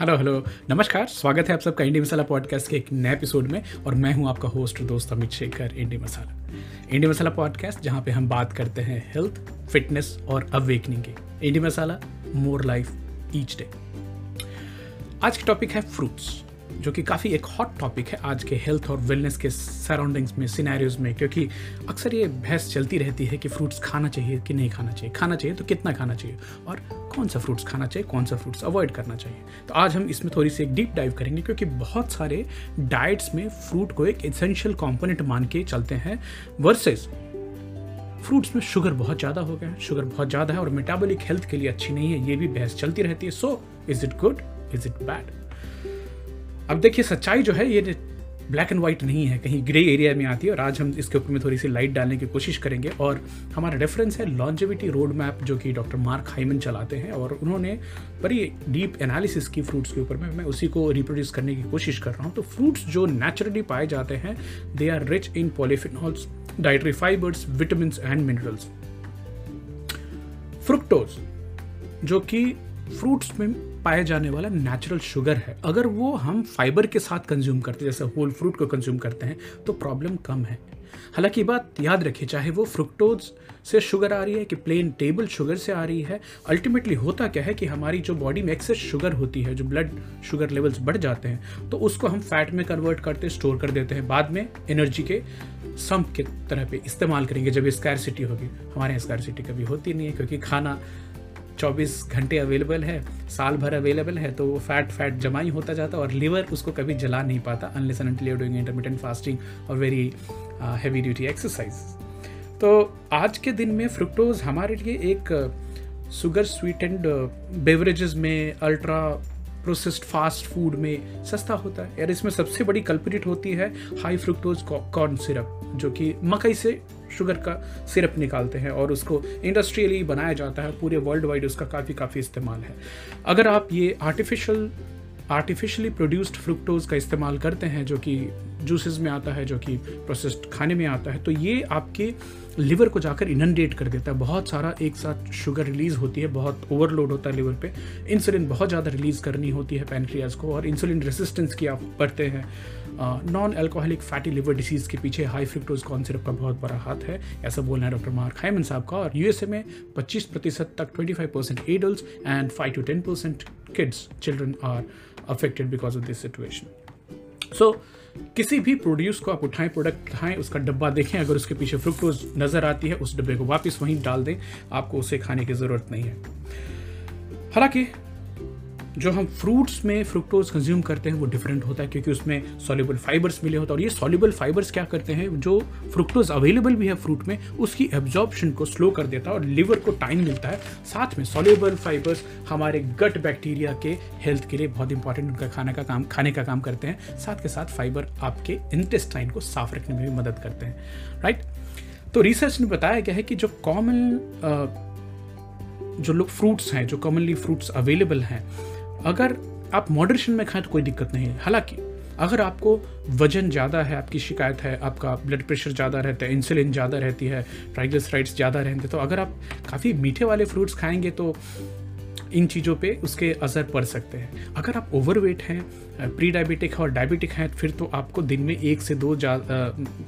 Hello hello नमस्कार, स्वागत है आप सबका इंडी मसाला पॉडकास्ट के एक नए एपिसोड में और मैं हूँ आपका होस्ट दोस्त Amit Shekhar Indie Masala Indie Masala podcast जहाँ पे हम बात करते हैं हेल्थ फिटनेस और अवेकनिंग की। Indie Masala more life each day आज का टॉपिक है फ्रूट्स जो कि काफ़ी एक हॉट टॉपिक है आज के हेल्थ और वेलनेस के सराउंडिंग्स में सिनेरियोज में, क्योंकि अक्सर ये बहस चलती रहती है कि फ्रूट्स खाना चाहिए कि नहीं खाना चाहिए। खाना चाहिए तो कितना खाना चाहिए? और कौन सा फ्रूट्स खाना चाहिए, कौन सा फ्रूट्स अवॉइड करना चाहिए? तो आज हम इसमें थोड़ी सी एक डीप डाइव करेंगे, क्योंकि बहुत सारे डाइट्स में फ्रूट को एक एसेंशियल कॉम्पोनेंट मान के चलते हैं वर्सेस फ्रूट्स में शुगर बहुत ज़्यादा हो गया है। शुगर बहुत ज़्यादा है और मेटाबॉलिक हेल्थ के लिए अच्छी नहीं है, ये भी बहस चलती रहती है। So is it good is it bad अब देखिए, सच्चाई जो है, ये ब्लैक एंड वाइट नहीं है। कहीं ग्रे एरिया में आती है और आज हम इसके ऊपर में थोड़ी सी लाइट डालने की कोशिश करेंगे। और हमारा रेफरेंस है लॉन्जेविटी रोड मैप जो कि डॉक्टर मार्क हाइमन चलाते हैं और उन्होंने बड़ी डीप एनालिसिस की फ्रूट्स के ऊपर में, मैं उसी को रिप्रोड्यूस करने की कोशिश कर रहा हूँ। तो फ्रूट्स जो नेचुरली पाए जाते हैं they are rich in polyphenols dietary fibres vitamin and minerals fructose जो कि फ्रूट्स में पाया जाने वाला नेचुरल शुगर है। अगर वो हम फाइबर के साथ कंज्यूम करते हैं, जैसे होल फ्रूट को कंज्यूम करते हैं तो प्रॉब्लम कम है। हालाँकि बात याद रखिए, चाहे वो फ्रुक्टोज से शुगर आ रही है कि प्लेन टेबल शुगर से आ रही है अल्टीमेटली होता क्या है कि हमारी जो बॉडी में एक्सेस शुगर होती है, जो ब्लड शुगर लेवल्स बढ़ जाते हैं तो उसको हम फैट में कन्वर्ट करते स्टोर कर देते हैं। बाद में एनर्जी के सम्प के तरह पे इस्तेमाल करेंगे, जब स्कैरसिटी होगी। हमारे यहाँ स्कैरसिटी कभी होती नहीं है, क्योंकि खाना 24 घंटे अवेलेबल है साल भर अवेलेबल है तो वो फैट फैट जमा ही होता जाता और लिवर उसको कभी जला नहीं पाता unless and doing intermittent fasting और वेरी हैवी ड्यूटी एक्सरसाइज तो आज के दिन में फ्रुक्टोज हमारे लिए एक शुगर स्वीट एंड बेवरेजेस में अल्ट्रा प्रोसेस्ड फास्ट फ़ूड में सस्ता होता है। यार इसमें सबसे बड़ी कल्परेट होती है हाई फ्रुक्टोज कॉर्न सिरप जो कि मकई से शुगर का सिरप निकालते हैं और उसको इंडस्ट्रियली बनाया जाता है। पूरे वर्ल्ड वाइड उसका काफ़ी काफ़ी इस्तेमाल है। अगर आप ये आर्टिफिशियल आर्टिफिशियली प्रोड्यूस्ड फ्रुक्टोज का इस्तेमाल करते हैं, जो कि जूसेस में आता है, जो कि प्रोसेस्ड खाने में आता है तो ये आपके लिवर को जाकर इनंडेट कर देता है। बहुत सारा एक साथ शुगर रिलीज़ होती है, बहुत ओवरलोड होता है लिवर पे। इंसुलिन बहुत ज़्यादा रिलीज़ करनी होती है पैनक्रियाज को और इंसुलिन रेसिस्टेंस की आप पढ़ते हैं। Non alcoholic fatty liver disease के पीछे हाई फ्रिक्टोज कॉर्न सिरप का बहुत बड़ा हाथ है, ऐसा बोलना है डॉक्टर मार्क हाइमन साहब का। और यूएसए में 25 प्रतिशत तक 25 percent adult and 5 to 10 percent kids children are affected because of this situation so किसी भी प्रोड्यूस को आप उठाएँ प्रोडक्ट खाएँ, उसका डब्बा देखें, अगर उसके पीछे फ्रुक्टोज नज़र आती है, उस डब्बे को वापस वहीं डाल दें, आपको उसे खाने की ज़रूरत नहीं है। हालाँकि जो हम फ्रूट्स में फ्रुक्टोज कंज्यूम करते हैं, वो डिफरेंट होता है, क्योंकि उसमें सॉल्युबल फाइबर्स मिले होते हैं। और ये सॉल्युबल फाइबर्स क्या करते हैं? जो फ्रुक्टोज अवेलेबल भी है फ्रूट में, उसकी एब्जॉर्प्शन को स्लो कर देता है और लिवर को टाइम मिलता है। साथ में सॉल्युबल फाइबर्स हमारे गट बैक्टीरिया के हेल्थ के लिए बहुत इंपॉर्टेंट उनका खाने का काम, खाने का काम करते हैं। साथ के साथ फाइबर आपके इंटेस्टाइन को साफ़ रखने में भी मदद करते हैं। राइट तो रिसर्च ने बताया गया है कि जो कॉमन जो लोग फ्रूट्स हैं, जो कॉमनली फ्रूट्स अवेलेबल हैं अगर आप मॉडरेशन में खाएँ तो कोई दिक्कत नहीं है। हालाँकि, अगर आपको वज़न ज़्यादा है, आपकी शिकायत है, आपका ब्लड प्रेशर ज़्यादा रहता है इंसुलिन ज़्यादा रहती है ट्राइग्लिसराइड्स ज़्यादा रहते हैं तो अगर आप काफ़ी मीठे वाले फ्रूट्स खाएँगे तो इन चीज़ों पे उसके असर पड़ सकते हैं। अगर आप ओवरवेट हैं प्री डायबिटिक है और डायबिटिक हैं, फिर तो आपको दिन में एक से दो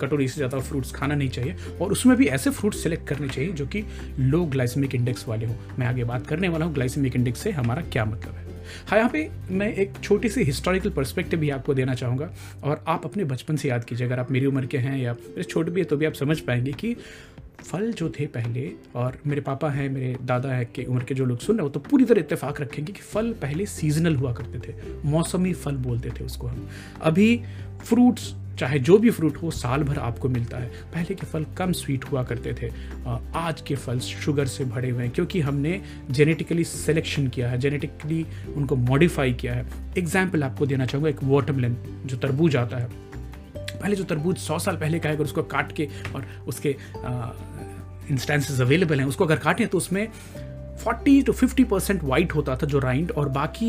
कटोरी से ज़्यादा फ्रूट्स खाना नहीं चाहिए और उसमें भी ऐसे फ्रूट्स सेलेक्ट करने चाहिए जो कि लो ग्लाइसमिक इंडेक्स वाले हों। मैं आगे बात करने वाला हूँ ग्लाइसमिक इंडेक्स से हमारा क्या मतलब है। हाँ यहाँ पे मैं एक छोटी सी हिस्टोरिकल परस्पेक्टिव भी आपको देना चाहूँगा और आप अपने बचपन से याद कीजिए। अगर आप मेरी उम्र के हैं या मेरे छोटे भी है तो भी आप समझ पाएँगे कि फल जो थे पहले और मेरे पापा हैं, मेरे दादा हैं के उम्र के जो लोग सुन रहे हो तो पूरी तरह इतफाक रखेंगे कि फल पहले सीजनल हुआ करते थे। मौसमी फल बोलते थे उसको हम। अभी फ्रूट्स चाहे जो भी फ्रूट हो, साल भर आपको मिलता है। पहले के फल कम स्वीट हुआ करते थे। आज के फल शुगर से भरे हुए हैं, क्योंकि हमने जेनेटिकली सिलेक्शन किया है जेनेटिकली उनको मॉडिफाई किया है। एग्ज़ाम्पल आपको देना चाहूँगा, एक वाटरमेलन जो तरबूज आता है। पहले जो तरबूज सौ साल पहले का है, अगर उसको काट के और उसके इंस्टेंसेस अवेलेबल हैं, उसको अगर काटें तो उसमें 40 टू 50 परसेंट वाइट होता था जो राइंड और बाकी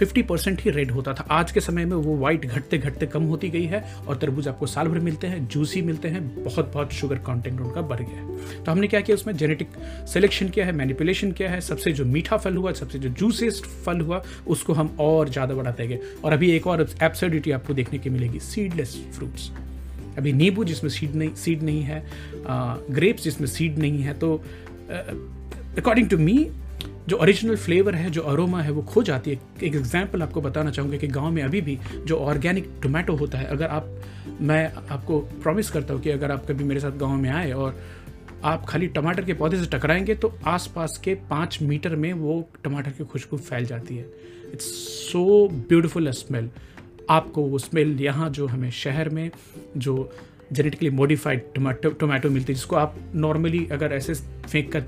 50 परसेंट ही रेड होता था। आज के समय में वो वाइट घटते घटते कम होती गई है और तरबूज आपको साल भर मिलते हैं जूसी मिलते हैं, बहुत बहुत शुगर कॉन्टेंट उनका बढ़ गया है। तो हमने क्या किया उसमें? जेनेटिक सिलेक्शन किया है मैनिपुलेशन किया है, सबसे जो मीठा फल हुआ, सबसे जो जूसीस्ट फल हुआ, उसको हम और ज़्यादा बढ़ाते गए। और अभी एक और एब्सर्डिटी आपको देखने की मिलेगी सीडलेस फ्रूट्स अभी नींबू जिसमें सीड नहीं सीड नहीं है ग्रेप्स जिसमें सीड नहीं है तो अकॉर्डिंग टू मी जो ओरिजिनल फ्लेवर है, जो अरोमा है, वो खो जाती है। एक एग्ज़ाम्पल आपको बताना चाहूँगा कि गाँव में अभी भी जो ऑर्गेनिक टोमेटो होता है, अगर आप, मैं आपको प्रॉमिस करता हूँ कि अगर आप कभी मेरे साथ गाँव में आए और आप खाली टमाटर के पौधे से टकराएँगे तो आसपास के पाँच मीटर में वो टमाटर की खुशबू फैल जाती है। इट्स सो ब्यूटिफुल स्मेल आपको वो स्मेल यहाँ जो हमें शहर में जो जेनेटिकली मॉडिफाइड टमाटो टोमेटो मिलती है, जिसको आप नॉर्मली अगर ऐसे फेंक कर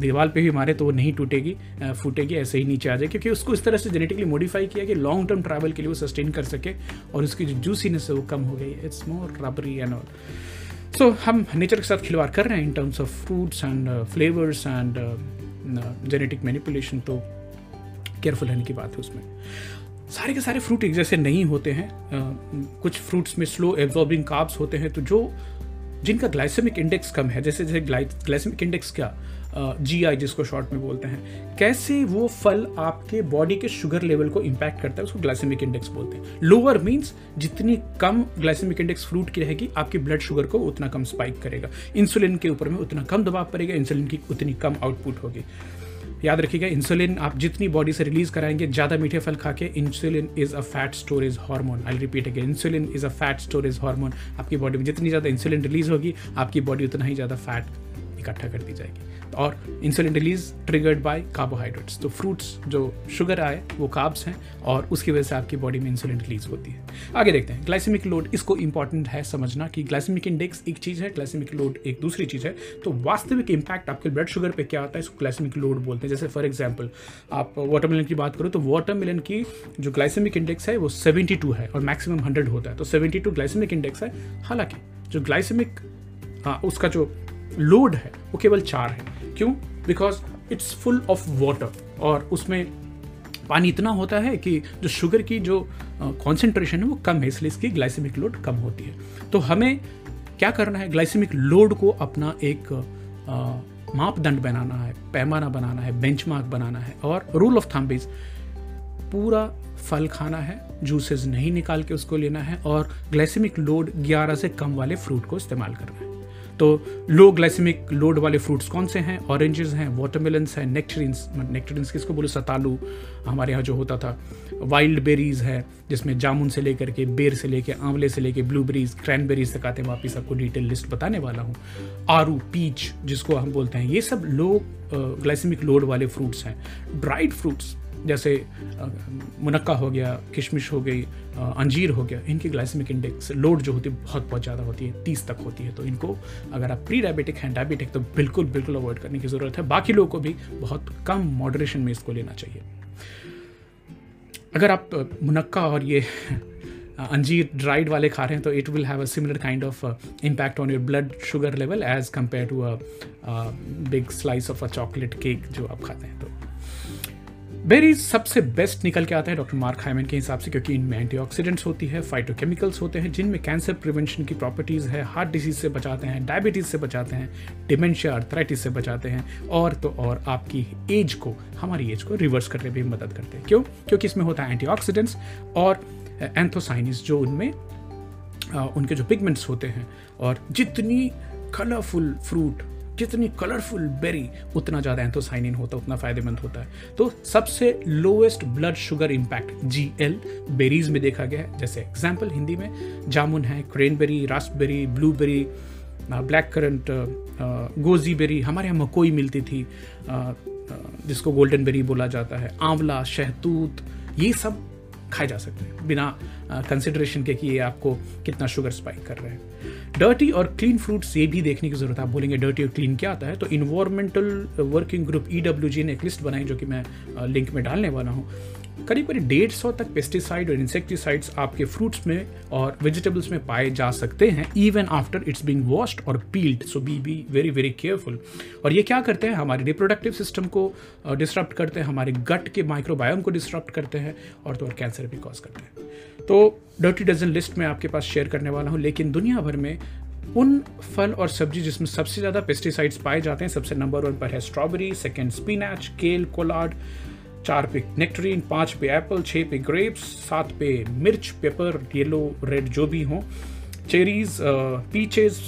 दीवार पे भी मारे तो वो नहीं टूटेगी फूटेगी, ऐसे ही नीचे आ जाए क्योंकि उसको इस तरह से जेनेटिकली मॉडिफाई किया कि लॉन्ग टर्म ट्रैवल के लिए वो सस्टेन कर सके और उसकी जो जूसीनेस है वो कम हो गई। It's more rubbery and all so हम नेचर के साथ खिलवाड़ कर रहे हैं in terms of fruits and flavours and genetic manipulation तो केयरफुल रहने की बात है उसमें। सारे के सारे फ्रूट एक जैसे नहीं होते हैं कुछ फ्रूट्स में स्लो एब्जॉर्बिंग काब्स होते हैं तो जो जिनका ग्लाइसेमिक इंडेक्स कम है, जैसे जैसे ग्लाइसेमिक इंडेक्स क्या? जी आई जिसको शॉर्ट में बोलते हैं, कैसे वो फल आपके बॉडी के शुगर लेवल को इम्पैक्ट करता है, उसको ग्लाइसेमिक इंडेक्स बोलते हैं। लोअर मीन्स जितनी कम ग्लाइसेमिक इंडेक्स फ्रूट की रहेगी, आपकी ब्लड शुगर को उतना कम स्पाइक करेगा। इंसुलिन के ऊपर में उतना कम दबाव पड़ेगा इंसुलिन की उतनी कम आउटपुट होगी। याद रखिएगा इंसुलिन आप जितनी बॉडी से रिलीज़ कराएँगे, ज़्यादा मीठे फल खा के insulin is a fat storage hormone I repeat again insulin is a fat storage hormone आपकी बॉडी में जितनी ज़्यादा इंसुलिन रिलीज़ होगी, आपकी बॉडी उतना ही ज़्यादा फैट इकट्ठा कर दी जाएगी। और insulin release triggered by carbohydrates तो फ्रूट्स जो शुगर आए, वो कार्ब्स हैं और उसकी वजह से आपकी बॉडी में इंसुलिन रिलीज़ होती है। आगे देखते हैं। ग्लाइसेमिक लोड इसको इंपॉर्टेंट है समझना कि ग्लाइसेमिक इंडेक्स एक चीज़ है ग्लाइसेमिक लोड एक दूसरी चीज़ है। तो वास्तविक इंपैक्ट आपके ब्लड शुगर पर क्या होता है, इसको ग्लाइसेमिक लोड बोलते हैं। जैसे फॉर एग्ज़ाम्पल आप वाटरमेलन की बात करो तो वाटरमेलन की जो ग्लाइसेमिक इंडेक्स है, वो सेवेंटी है और मैक्सिमम हंड्रेड होता है। तो सेवेंटी ग्लाइसेमिक इंडेक्स है। हालाँकि जो ग्लाइसेमिक हाँ उसका जो लोड है, वो केवल चार है। क्यों? Because it's full of water और उसमें पानी इतना होता है कि जो शुगर की जो कॉन्सेंट्रेशन है, वो कम है, इसलिए इसकी ग्लाइसेमिक लोड कम होती है। तो हमें क्या करना है? ग्लाइसेमिक लोड को अपना एक मापदंड बनाना है, पैमाना बनाना है बेंचमार्क बनाना है। और रूल ऑफ़ थम्ब इज़ पूरा फल खाना है जूसेस नहीं निकाल के उसको लेना है और ग्लाइसेमिक लोड 11 से कम वाले फ्रूट को इस्तेमाल करना है। तो लो ग्लाइसेमिक लोड वाले फ्रूट्स कौन से हैं? ऑरेंजेस हैं वाटरमेलन्स हैं नेक्टरिन्स नेक्टरिन्स किसको बोले? सतालू, हमारे यहाँ जो होता था। वाइल्ड बेरीज है, जिसमें जामुन से लेकर के, बेर से लेकर आंवले से लेकर ब्लूबेरीज क्रैनबेरीज तक आते हैं। वापिस आपको डिटेल लिस्ट बताने वाला हूँ। आरू पीच जिसको हम बोलते हैं, ये सब लो ग्लाइसेमिक लोड वाले फ्रूट्स हैं। ड्राइड फ्रूट्स जैसे मुनक्का हो गया, किशमिश हो गई अंजीर हो गया, इनकी ग्लाइसेमिक इंडेक्स लोड जो होती है बहुत बहुत ज़्यादा होती है, तीस तक होती है। तो इनको अगर आप प्री डायबिटिक हैं डायबिटिक तो बिल्कुल बिल्कुल अवॉइड करने की ज़रूरत है। बाकी लोगों को भी बहुत कम मॉडरेशन में इसको लेना चाहिए। अगर आप मुनक्का और ये अंजीर ड्राइड वाले खा रहे हैं तो it will have a similar kind of impact on your blood sugar level as compare to a big slice of a chocolate cake जो आप खाते हैं। तो बेरीज सबसे बेस्ट निकल के आते हैं डॉक्टर मार्क हाइमन के हिसाब से, क्योंकि इनमें एंटीऑक्सीडेंट्स होती है फाइटोकेमिकल्स होते हैं, जिनमें कैंसर प्रिवेंशन की प्रॉपर्टीज़ है हार्ट डिज़ीज़ से बचाते हैं डायबिटीज़ से बचाते हैं डिमेंशिया अर्थराइटिस से बचाते हैं, और तो और आपकी एज को, हमारी एज को रिवर्स करने में मदद करते हैं। क्यों? क्योंकि इसमें होता है एंटी और एंथोसाइनिस जो उनमें उनके जो पिगमेंट्स होते हैं, और जितनी कलरफुल फ्रूट जितनी कलरफुल बेरी उतना ज़्यादा एंथोसाइनिन होता है, उतना फ़ायदेमंद होता है। तो सबसे lowest blood sugar impact G L berries में देखा गया है। जैसे एग्ज़ाम्पल हिंदी में, जामुन है cranberry raspberry blueberry black currant goji berry हमारे यहाँ मकोई मिलती थी जिसको गोल्डन बेरी बोला जाता है। आंवला, शहतूत, ये सब खाए जा सकते हैं, बिना कंसिडरेशन के कि ये आपको कितना शुगर स्पाइक कर रहे हैं। डर्टी और क्लीन फ्रूट्स ये भी देखने की ज़रूरत है। आप बोलेंगे डर्टी और क्लीन क्या आता है? तो इन्वायरमेंटल वर्किंग ग्रुप ईडब्ल्यूजी ने एक लिस्ट बनाई जो कि मैं लिंक में डालने वाला हूँ। करीब करीब डेढ़ सौ तक पेस्टिसाइड और इंसेक्टिसाइड्स आपके फ्रूट्स में और वेजिटेबल्स में पाए जा सकते हैं even after it's being washed और peeled so be be very very careful और ये क्या करते हैं? हमारे रिप्रोडक्टिव सिस्टम को डिस्टर्ब करते हैं, हमारे गट के माइक्रोबायोम को डिस्टर्ब करते हैं और तो और कैंसर भी कॉज करते हैं। तो डर्टी डजन लिस्ट में आपके पास शेयर करने वाला हूँ, लेकिन दुनिया भर में उन फल और सब्ज़ी जिसमें सबसे ज़्यादा पेस्टिसाइड्स पाए जाते हैं, सबसे नंबर वन पर है strawberry second spinach kale collard चार पे नेक्टरीन पाँच पे एप्पल छः पे ग्रेप्स सात पे मिर्च पेपर येलो रेड जो भी हो cherries peaches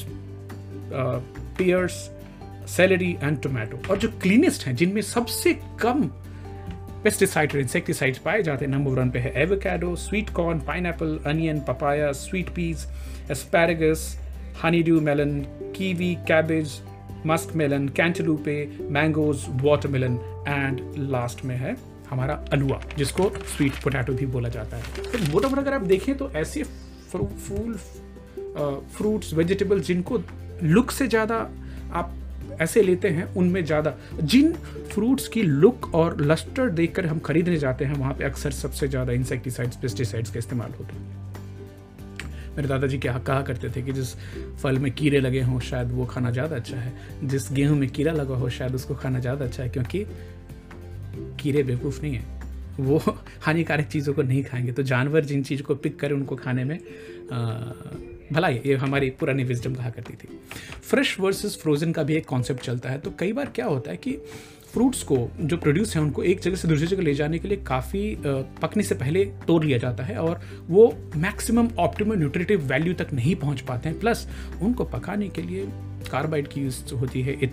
pears celery and tomato और जो क्लीनेस्ट हैं, जिनमें सबसे कम पेस्टिसाइड और इंसेक्टिसाइड्स पाए जाते हैं नंबर वन पे है avocado sweet corn pine onion papaya sweet peas asparagus honeydew melon kiwi cabbage musk melon cantaloupe mangoes watermelon and last में है हमारा अलुआ जिसको स्वीट पोटैटो भी बोला जाता है। तो मोटा मोटा अगर आप देखें तो ऐसे फूल फ्रूट्स वेजिटेबल जिनको लुक से ज़्यादा आप ऐसे लेते हैं, उनमें ज़्यादा। जिन फ्रूट्स की लुक और लस्टर देखकर हम खरीदने जाते हैं, वहाँ पे अक्सर सबसे ज़्यादा इंसेक्टिसाइड्स पेस्टिसाइड्स का इस्तेमाल होता है। मेरे दादाजी क्या कहा करते थे कि जिस फल में कीड़े लगे हों, शायद वो खाना ज़्यादा अच्छा है। जिस गेहूँ में कीड़ा लगा हो, शायद उसको खाना ज़्यादा अच्छा है, क्योंकि कीड़े बेवकूफ़ नहीं है। वो हानिकारक चीज़ों को नहीं खाएँगे। तो जानवर जिन चीज़ को पिक करें, उनको खाने में भला ये हमारी पुरानी विजडम कहा करती थी। फ्रेश वर्सेस फ्रोज़न का भी एक कॉन्सेप्ट चलता है। तो कई बार क्या होता है कि फ्रूट्स को, जो प्रोड्यूस है, उनको एक जगह से दूसरी जगह ले जाने के लिए काफ़ी पकने से पहले तोड़ लिया जाता है और वो मैक्सिमम ऑप्टिमल न्यूट्रिटिव वैल्यू तक नहीं पहुँच पाते हैं। प्लस उनको पकाने के लिए कार्बाइड की यूज़ होती है।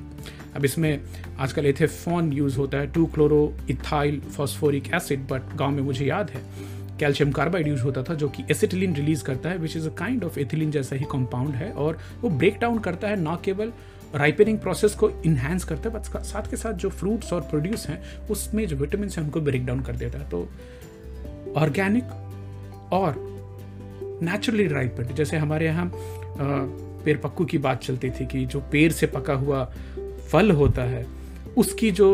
अब इसमें आजकल एथेफॉन यूज़ होता है two chloro ethyl phosphoric acid but गाँव में मुझे याद है कैल्शियम कार्बाइड यूज़ होता था, जो कि एसिटिलिन रिलीज़ करता है which is a kind of ethylene जैसा ही कंपाउंड है और वो ब्रेक डाउन करता है, ना केवल राइपनिंग प्रोसेस को इन्हांस करता है बट साथ के साथ जो फ्रूट्स और प्रोड्यूस हैं, उसमें जो विटामिन है, उनको ब्रेक डाउन कर देता है। तो ऑर्गेनिक और नेचुरली राइपेंड जैसे हमारे यहाँ पेड़ पक्कू की बात चलती थी कि जो पेड़ से पका हुआ फल होता है, उसकी जो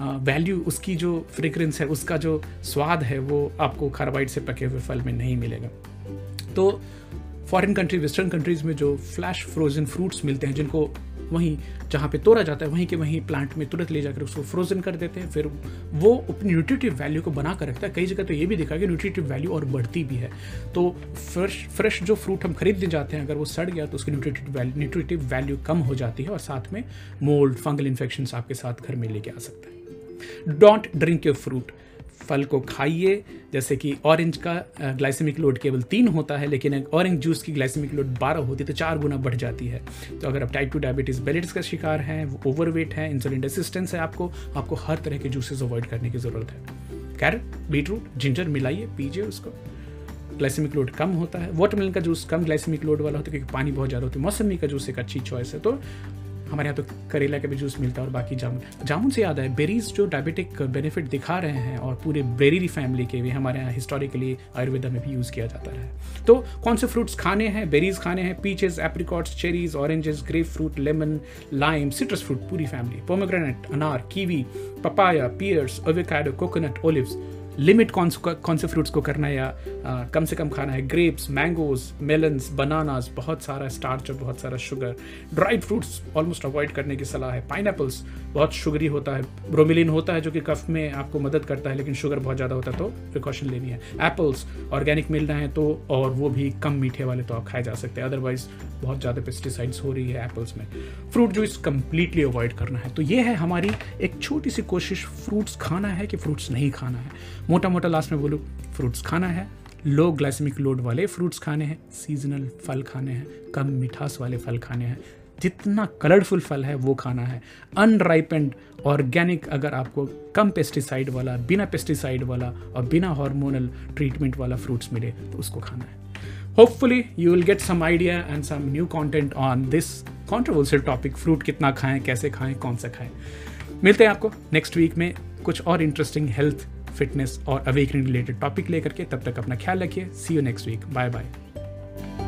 वैल्यू उसकी जो फ्रेग्रेंस है, उसका जो स्वाद है, वो आपको कार्बाइड से पके हुए फल में नहीं मिलेगा। तो फॉरेन कंट्री वेस्टर्न कंट्रीज़ में जो फ्लैश फ्रोजन फ्रूट्स मिलते हैं, जिनको वहीं जहाँ पे तोड़ा जाता है, वहीं के वहीं प्लांट में तुरंत ले जाकर उसको फ्रोजन कर देते हैं। फिर वो अपनी न्यूट्रिटिव वैल्यू को बना कर रखता है। कई जगह तो ये भी देखा कि न्यूट्रिटिव वैल्यू और बढ़ती भी है। तो फ्रेश फ्रेश जो फ्रूट हम खरीदने जाते हैं, अगर वो सड़ गया तो उसकी न्यूट्रिटिव वैल्यू न्यूट्रिटिव वैल्यू कम हो जाती है और साथ में मोल्ड फंगल इन्फेक्शन आपके साथ घर में लेके आ सकता है। डोंट ड्रिंक योर फ्रूट फल को खाइए, जैसे कि ऑरेंज का ग्लाइसेमिक लोड केवल तीन होता है, लेकिन ऑरेंज जूस की ग्लाइसेमिक लोड बारह होती है तो चार गुना बढ़ जाती है। तो अगर आप टाइप टू डायबिटीज़ बेलिट्स का शिकार हैं ओवरवेट है इंसुलिन रेसिस्टेंस है आपको आपको हर तरह के जूसेस अवॉइड करने की ज़रूरत है। कैरेट बीटरूट जिंजर मिलाइए, पीजिए उसको। ग्लाइसेमिक लोड कम होता है। वाटरमेलन का जूस कम ग्लाइसेमिक लोड वाला होता है, क्योंकि पानी बहुत ज़्यादा होता है। मौसमी का जूस एक अच्छी चॉइस है। तो हमारे यहाँ तो करेला का भी जूस मिलता है और बाकी जामुन। जामुन से याद है बेरीज जो डायबिटिक बेनिफिट दिखा रहे हैं और पूरे बेरी फैमिली के भी हमारे यहाँ हिस्टोरिकली आयुर्वेदा में भी यूज़ किया जाता रहा है। तो कौन से फ्रूट्स खाने हैं? बेरीज खाने हैं peaches apricots cherries oranges grapefruit lemon lime citrus fruit पूरी फैमिली पोमोग्रेनेट अनार kiwi papaya pears avocado coconut olives limit कौन कौन से फ्रूट्स को करना है या आ, कम से कम खाना है। ग्रेप्स मैंगोज मेलन्स बनानास बहुत सारा स्टार्च और बहुत सारा sugar dried fruits almost avoid करने की सलाह है। पाइन बहुत शुगरी होता है। ब्रोमिलिन होता है जो कि कफ में आपको मदद करता है लेकिन शुगर बहुत ज़्यादा होता है तो प्रिकॉशन लेनी है। एप्पल्स ऑर्गेनिक मिल रहे हैं तो और वो भी कम मीठे वाले तो आप खाए जा सकते हैं। अदरवाइज़ बहुत ज़्यादा पेस्टिसाइड्स हो रही है एप्पल्स में। फ्रूट जूस कंप्लीटली अवॉइड करना है। तो ये है हमारी एक छोटी सी कोशिश। फ्रूट्स खाना है कि फ्रूट्स नहीं खाना है? मोटा मोटा लास्ट में बोलूँ फ्रूट्स खाना है। लो ग्लाइसेमिक लोड वाले फ्रूट्स खाने हैं। सीजनल फल खाने हैं। कम मिठास वाले फल खाने हैं। जितना कलरफुल फल है, वो खाना है। अनराइपेंड ऑर्गेनिक अगर आपको कम पेस्टिसाइड वाला, बिना पेस्टिसाइड वाला और बिना हार्मोनल ट्रीटमेंट वाला फ्रूट्स मिले तो उसको खाना है। Hopefully you will get some idea and some new content on this controversial topic fruit कितना खाएँ, कैसे खाएँ, कौन सा खाएँ। मिलते हैं आपको नेक्स्ट वीक में कुछ और इंटरेस्टिंग हेल्थ फिटनेस और अवेकनिंग रिलेटेड टॉपिक लेकर के तब तक अपना ख्याल रखिए। See you next week bye bye